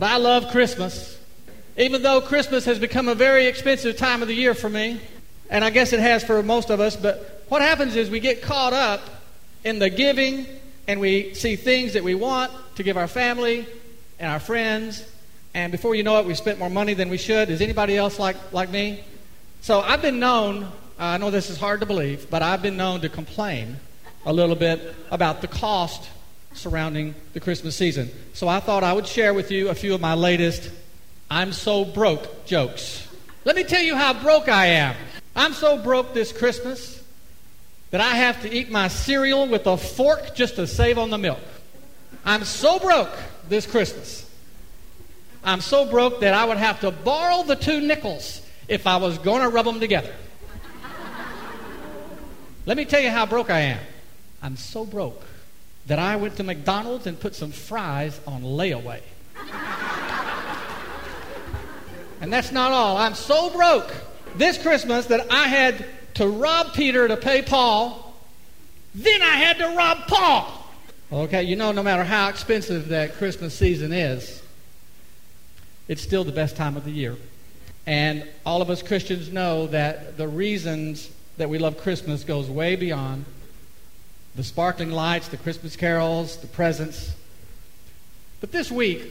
but I love Christmas. Even though Christmas has become a very expensive time of the year for me, and I guess it has for most of us, but what happens is we get caught up in the giving and we see things that we want to give our family and our friends, and before you know it, we spent more money than we should. Is anybody else like, like me? So I've been known, I know this is hard to believe, but I've been known to complain a little bit about the cost surrounding the Christmas season. So I thought I would share with you a few of my latest I'm so broke jokes. Let me tell you how broke I am. I'm so broke this Christmas that I have to eat my cereal with a fork just to save on the milk. I'm so broke this Christmas. I'm so broke that I would have to borrow the two nickels if I was going to rub them together. Let me tell you how broke I am. I'm so broke that I went to McDonald's and put some fries on layaway. and that's not all. I'm so broke this Christmas that I had to rob Peter to pay Paul. Then I had to rob Paul. Okay, you know, no matter how expensive that Christmas season is, it's still the best time of the year. And all of us Christians know that the reasons that we love Christmas goes way beyond the sparkling lights, the Christmas carols, the presents. But this week,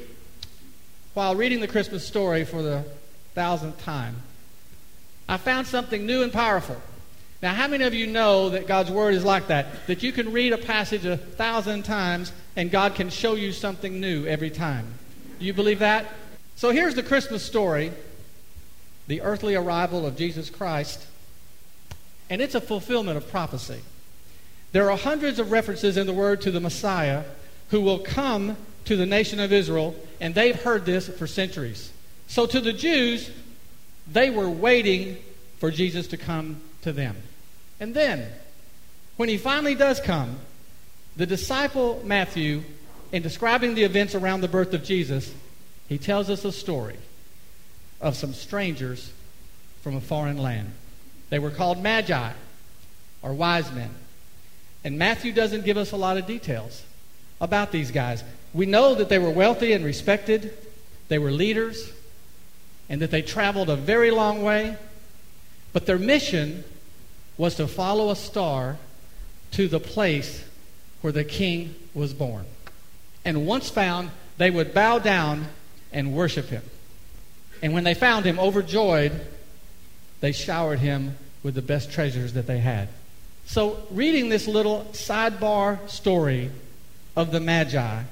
while reading the Christmas story for the thousandth time, I found something new and powerful. Now, how many of you know that God's Word is like that? That you can read a passage a thousand times and God can show you something new every time. Do you believe that? So here's the Christmas story the earthly arrival of Jesus Christ, and it's a fulfillment of prophecy. There are hundreds of references in the Word to the Messiah who will come to the nation of Israel, and they've heard this for centuries. So to the Jews, they were waiting for Jesus to come to them. And then, when he finally does come, the disciple Matthew, in describing the events around the birth of Jesus, he tells us a story of some strangers from a foreign land. They were called magi, or wise men. And Matthew doesn't give us a lot of details about these guys. We know that they were wealthy and respected, they were leaders, and that they traveled a very long way. But their mission was to follow a star to the place where the king was born. And once found, they would bow down and worship him. And when they found him overjoyed, they showered him with the best treasures that they had. So, reading this little sidebar story of the Magi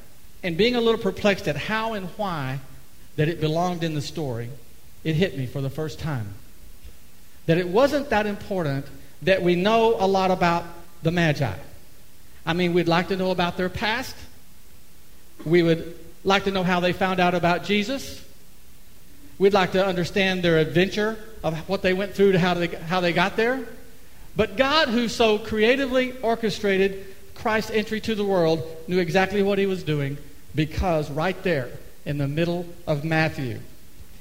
and being a little perplexed at how and why that it belonged in the story, it hit me for the first time. That it wasn't that important that we know a lot about the Magi. I mean, we'd like to know about their past. We would like to know how they found out about Jesus. We'd like to understand their adventure of what they went through to how they, how they got there. But God, who so creatively orchestrated Christ's entry to the world, knew exactly what he was doing because right there in the middle of Matthew,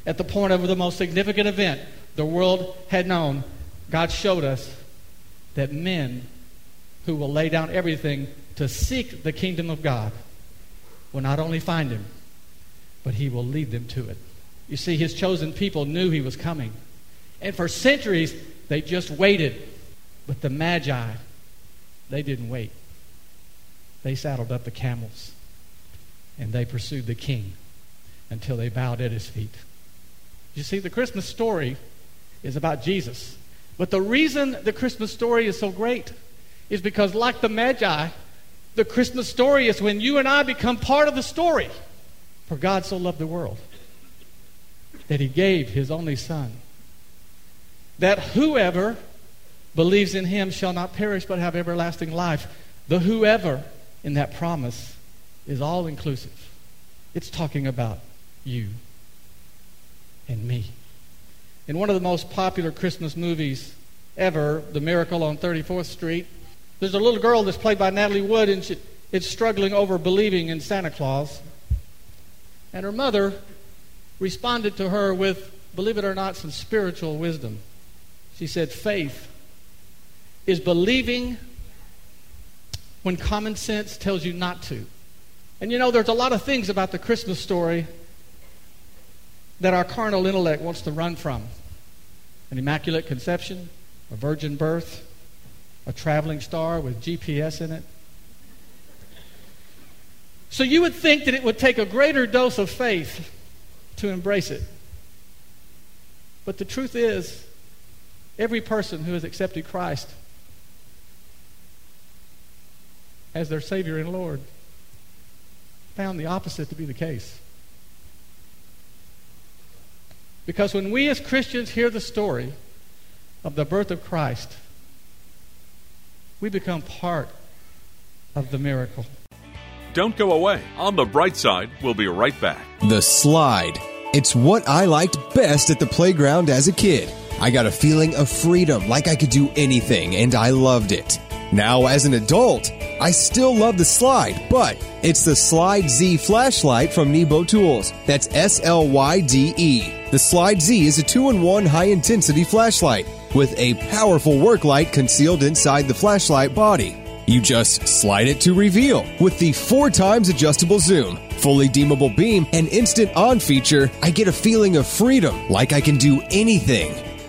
at the point of the most significant event the world had known, God showed us that men who will lay down everything to seek the kingdom of God will not only find him, but he will lead them to it. You see, his chosen people knew he was coming. And for centuries, they just waited but the Magi, they didn't wait. They saddled up the camels and they pursued the king until they bowed at his feet. You see, the Christmas story is about Jesus. But the reason the Christmas story is so great is because, like the Magi, the Christmas story is when you and I become part of the story. For God so loved the world that he gave his only Son, that whoever believes in him shall not perish but have everlasting life. The whoever in that promise is all inclusive. It's talking about you and me. In one of the most popular Christmas movies ever, The Miracle on 34th Street, there's a little girl that's played by Natalie Wood, and she, it's struggling over believing in Santa Claus. And her mother responded to her with, believe it or not, some spiritual wisdom. She said, Faith is believing when common sense tells you not to. And you know, there's a lot of things about the Christmas story that our carnal intellect wants to run from an immaculate conception, a virgin birth, a traveling star with GPS in it. So you would think that it would take a greater dose of faith to embrace it. But the truth is, every person who has accepted Christ as their Savior and Lord found the opposite to be the case. Because when we as Christians hear the story of the birth of Christ, we become part of the miracle. Don't go away. On the bright side, we'll be right back. The slide. It's what I liked best at the playground as a kid. I got a feeling of freedom, like I could do anything, and I loved it. Now, as an adult, I still love the slide, but it's the Slide Z flashlight from Nebo Tools. That's S L Y D E. The Slide Z is a two in one high intensity flashlight with a powerful work light concealed inside the flashlight body. You just slide it to reveal with the four times adjustable zoom, fully dimmable beam, and instant on feature. I get a feeling of freedom, like I can do anything.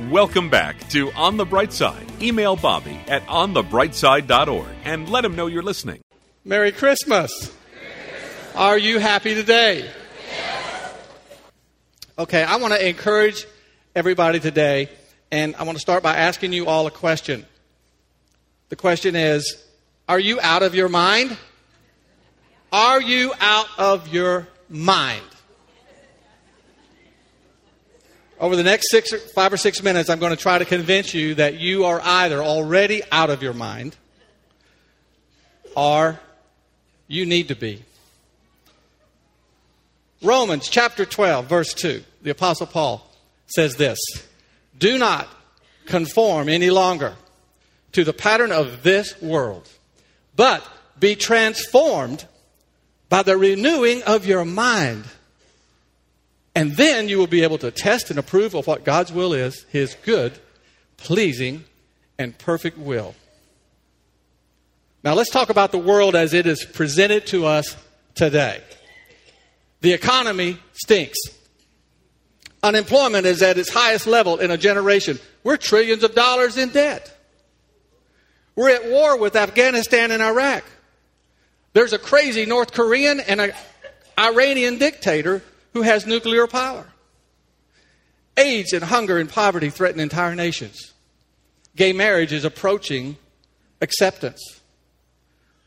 Welcome back to On the Bright Side. Email Bobby at onthebrightside.org and let him know you're listening. Merry Christmas. Are you happy today? Yes. Okay, I want to encourage everybody today, and I want to start by asking you all a question. The question is Are you out of your mind? Are you out of your mind? Over the next six, or five or six minutes, I'm going to try to convince you that you are either already out of your mind or you need to be. Romans chapter 12, verse 2, the Apostle Paul says this Do not conform any longer to the pattern of this world, but be transformed by the renewing of your mind. And then you will be able to test and approve of what God's will is, His good, pleasing, and perfect will. Now let's talk about the world as it is presented to us today. The economy stinks. Unemployment is at its highest level in a generation. We're trillions of dollars in debt. We're at war with Afghanistan and Iraq. There's a crazy North Korean and an Iranian dictator who has nuclear power. AIDS and hunger and poverty threaten entire nations. Gay marriage is approaching acceptance.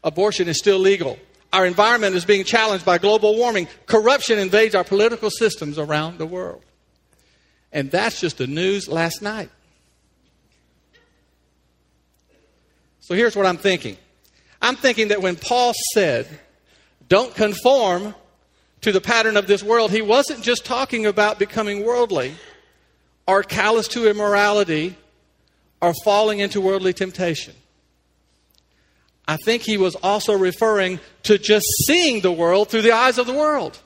Abortion is still legal. Our environment is being challenged by global warming. Corruption invades our political systems around the world. And that's just the news last night. So here's what I'm thinking I'm thinking that when Paul said, don't conform to the pattern of this world, he wasn't just talking about becoming worldly or callous to immorality or falling into worldly temptation. I think he was also referring to just seeing the world through the eyes of the world.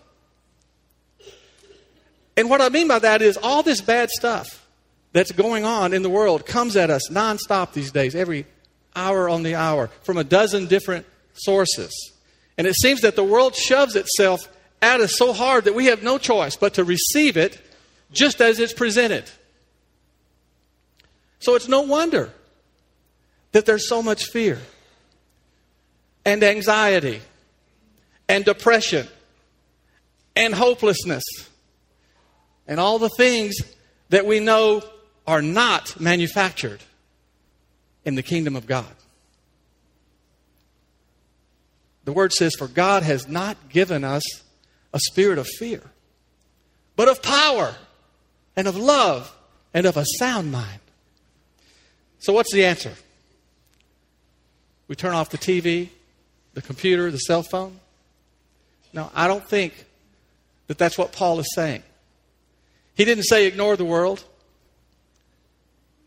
And what I mean by that is all this bad stuff that's going on in the world comes at us nonstop these days, every hour on the hour, from a dozen different sources. And it seems that the world shoves itself at us so hard that we have no choice but to receive it just as it's presented. So it's no wonder that there's so much fear and anxiety and depression and hopelessness and all the things that we know are not manufactured in the kingdom of God. The word says, For God has not given us a spirit of fear, but of power and of love and of a sound mind. So, what's the answer? We turn off the TV, the computer, the cell phone? No, I don't think that that's what Paul is saying. He didn't say ignore the world.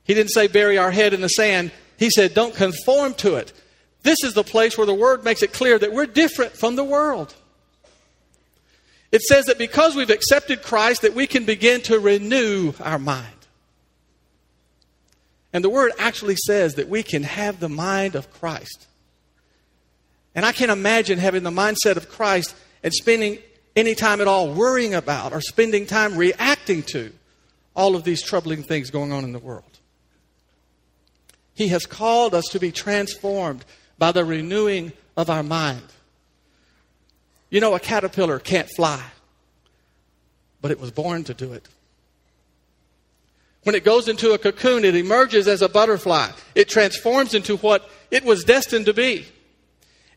He didn't say bury our head in the sand. He said don't conform to it. This is the place where the word makes it clear that we're different from the world. It says that because we've accepted Christ that we can begin to renew our mind. And the word actually says that we can have the mind of Christ. And I can't imagine having the mindset of Christ and spending any time at all worrying about or spending time reacting to all of these troubling things going on in the world. He has called us to be transformed by the renewing of our mind. You know, a caterpillar can't fly, but it was born to do it. When it goes into a cocoon, it emerges as a butterfly. It transforms into what it was destined to be.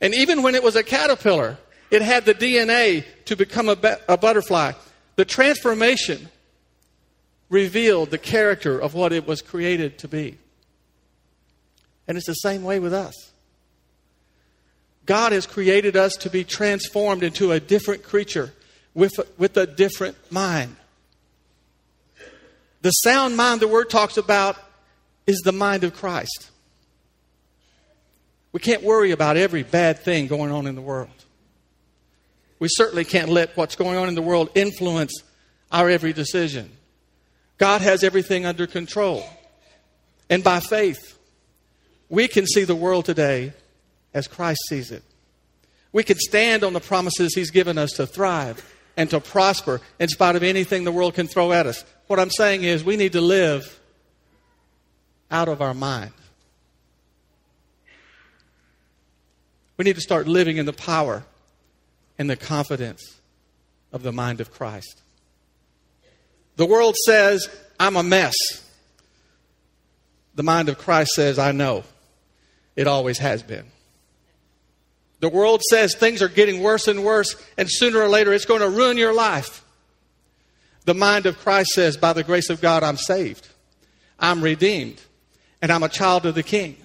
And even when it was a caterpillar, it had the DNA to become a, be- a butterfly. The transformation revealed the character of what it was created to be. And it's the same way with us. God has created us to be transformed into a different creature with, with a different mind. The sound mind the word talks about is the mind of Christ. We can't worry about every bad thing going on in the world. We certainly can't let what's going on in the world influence our every decision. God has everything under control. And by faith, we can see the world today as Christ sees it. We can stand on the promises He's given us to thrive and to prosper in spite of anything the world can throw at us. What I'm saying is, we need to live out of our mind. We need to start living in the power and the confidence of the mind of Christ. The world says, I'm a mess. The mind of Christ says, I know. It always has been. The world says things are getting worse and worse, and sooner or later it's going to ruin your life. The mind of Christ says, by the grace of God, I'm saved. I'm redeemed. And I'm a child of the King.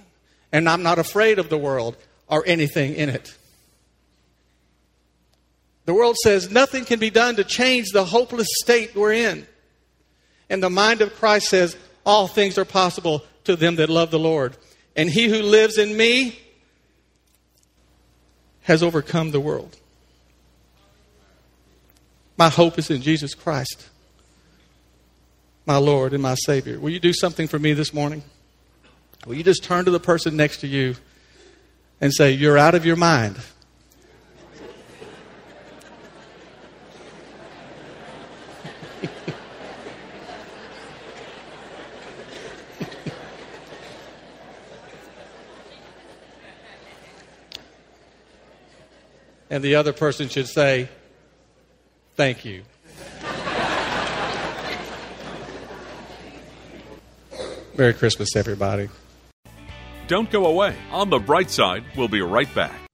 And I'm not afraid of the world or anything in it. The world says nothing can be done to change the hopeless state we're in. And the mind of Christ says all things are possible to them that love the Lord. And he who lives in me has overcome the world. My hope is in Jesus Christ, my Lord and my Savior. Will you do something for me this morning? Will you just turn to the person next to you and say, You're out of your mind. And the other person should say, Thank you. Merry Christmas, everybody. Don't go away. On the bright side, we'll be right back.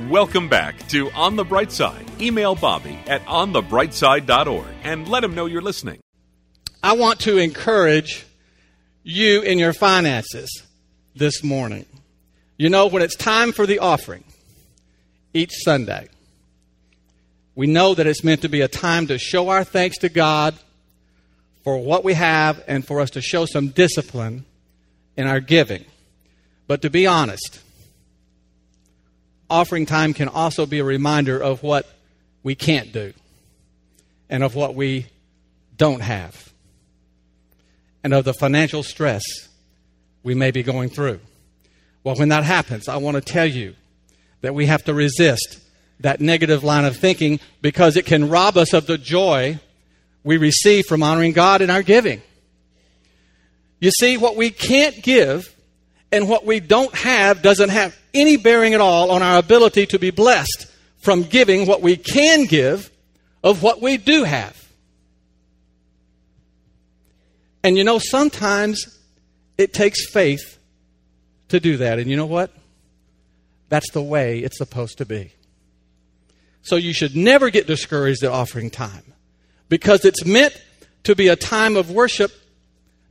Welcome back to On the Bright Side. Email Bobby at onthebrightside.org and let him know you're listening. I want to encourage you in your finances this morning. You know, when it's time for the offering each Sunday, we know that it's meant to be a time to show our thanks to God for what we have and for us to show some discipline in our giving. But to be honest, offering time can also be a reminder of what we can't do and of what we don't have and of the financial stress we may be going through. Well, when that happens, I want to tell you that we have to resist that negative line of thinking because it can rob us of the joy we receive from honoring God in our giving. You see, what we can't give and what we don't have doesn't have any bearing at all on our ability to be blessed from giving what we can give of what we do have. And you know, sometimes it takes faith to do that. And you know what? That's the way it's supposed to be. So you should never get discouraged at offering time because it's meant to be a time of worship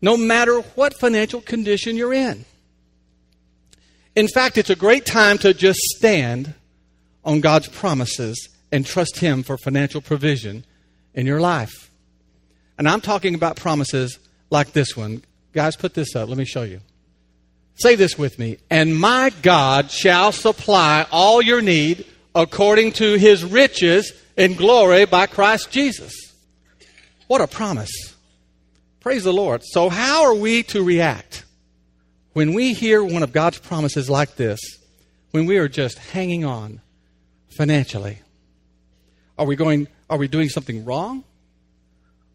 no matter what financial condition you're in. In fact, it's a great time to just stand on God's promises and trust Him for financial provision in your life. And I'm talking about promises like this one. Guys, put this up. Let me show you. Say this with me. And my God shall supply all your need according to his riches in glory by Christ Jesus. What a promise. Praise the Lord. So, how are we to react when we hear one of God's promises like this, when we are just hanging on financially? Are we going, are we doing something wrong?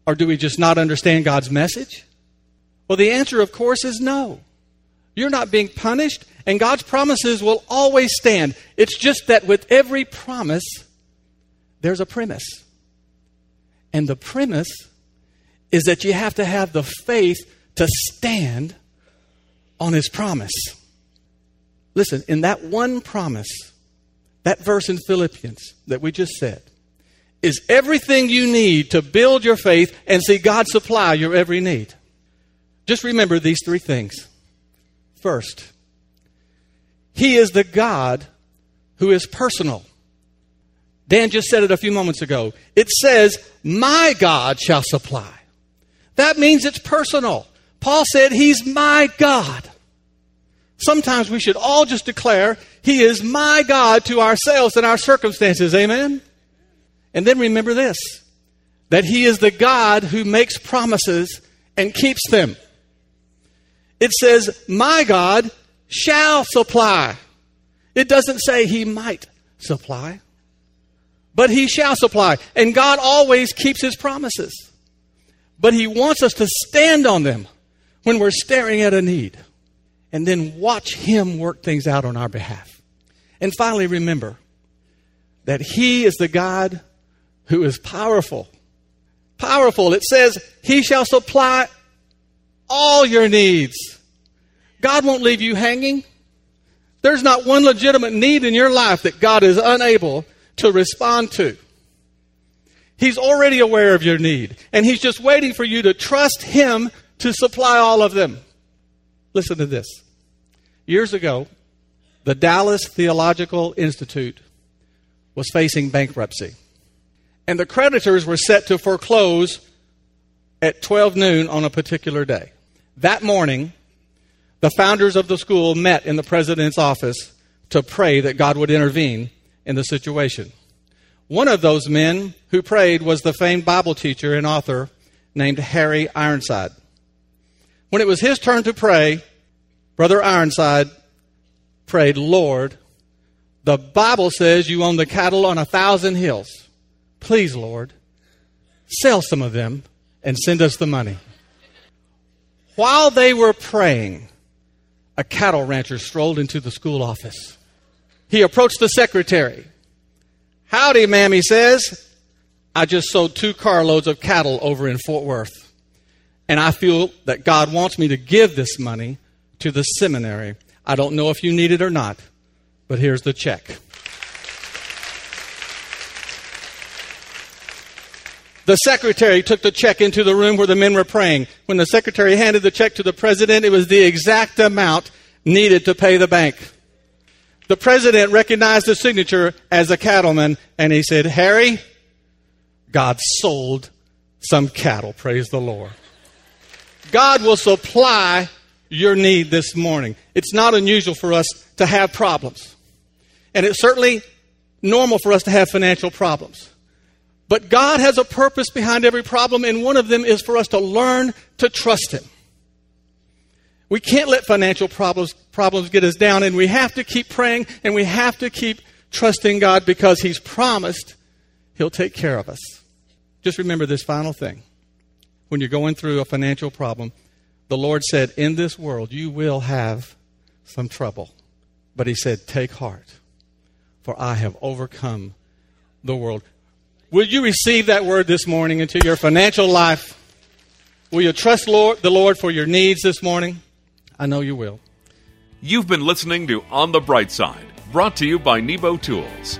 Or do we just not understand God's message? Well, the answer, of course, is no. You're not being punished, and God's promises will always stand. It's just that with every promise, there's a premise. And the premise is that you have to have the faith to stand on His promise. Listen, in that one promise, that verse in Philippians that we just said, is everything you need to build your faith and see God supply your every need. Just remember these three things. First, He is the God who is personal. Dan just said it a few moments ago. It says, My God shall supply. That means it's personal. Paul said, He's my God. Sometimes we should all just declare, He is my God to ourselves and our circumstances. Amen? And then remember this that He is the God who makes promises and keeps them. It says, My God shall supply. It doesn't say He might supply, but He shall supply. And God always keeps His promises. But He wants us to stand on them when we're staring at a need and then watch Him work things out on our behalf. And finally, remember that He is the God who is powerful Powerful. It says, He shall supply all your needs. God won't leave you hanging. There's not one legitimate need in your life that God is unable to respond to. He's already aware of your need, and He's just waiting for you to trust Him to supply all of them. Listen to this. Years ago, the Dallas Theological Institute was facing bankruptcy, and the creditors were set to foreclose at 12 noon on a particular day. That morning, the founders of the school met in the president's office to pray that God would intervene in the situation. One of those men who prayed was the famed Bible teacher and author named Harry Ironside. When it was his turn to pray, Brother Ironside prayed, Lord, the Bible says you own the cattle on a thousand hills. Please, Lord, sell some of them and send us the money. While they were praying, a cattle rancher strolled into the school office. He approached the secretary. Howdy, ma'am, he says. I just sold two carloads of cattle over in Fort Worth. And I feel that God wants me to give this money to the seminary. I don't know if you need it or not, but here's the check. The secretary took the check into the room where the men were praying. When the secretary handed the check to the president, it was the exact amount needed to pay the bank. The president recognized the signature as a cattleman and he said, Harry, God sold some cattle. Praise the Lord. God will supply your need this morning. It's not unusual for us to have problems. And it's certainly normal for us to have financial problems. But God has a purpose behind every problem, and one of them is for us to learn to trust Him. We can't let financial problems, problems get us down, and we have to keep praying and we have to keep trusting God because He's promised He'll take care of us. Just remember this final thing. When you're going through a financial problem, the Lord said, In this world you will have some trouble. But He said, Take heart, for I have overcome the world. Will you receive that word this morning into your financial life? Will you trust Lord, the Lord for your needs this morning? I know you will. You've been listening to On the Bright Side, brought to you by Nebo Tools.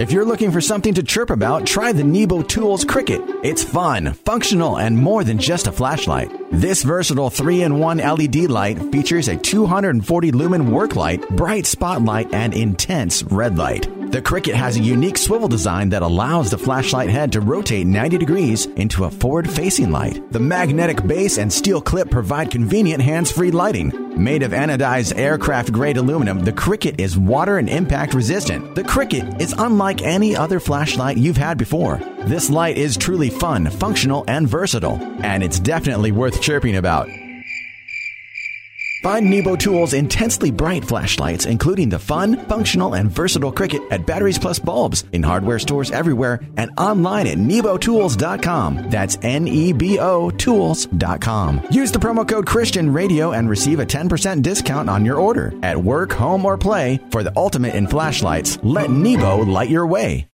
If you're looking for something to chirp about, try the Nebo Tools Cricket. It's fun, functional, and more than just a flashlight. This versatile 3 in 1 LED light features a 240 lumen work light, bright spotlight, and intense red light. The Cricket has a unique swivel design that allows the flashlight head to rotate 90 degrees into a forward facing light. The magnetic base and steel clip provide convenient hands free lighting. Made of anodized aircraft grade aluminum, the Cricket is water and impact resistant. The Cricket is unlike any other flashlight you've had before. This light is truly fun, functional, and versatile, and it's definitely worth chirping about. Find Nebo Tools' intensely bright flashlights, including the fun, functional, and versatile Cricket at Batteries Plus Bulbs in hardware stores everywhere and online at nebotools.com. That's N E B O Tools.com. Use the promo code Christian Radio and receive a 10% discount on your order. At work, home, or play, for the ultimate in flashlights, let Nebo light your way.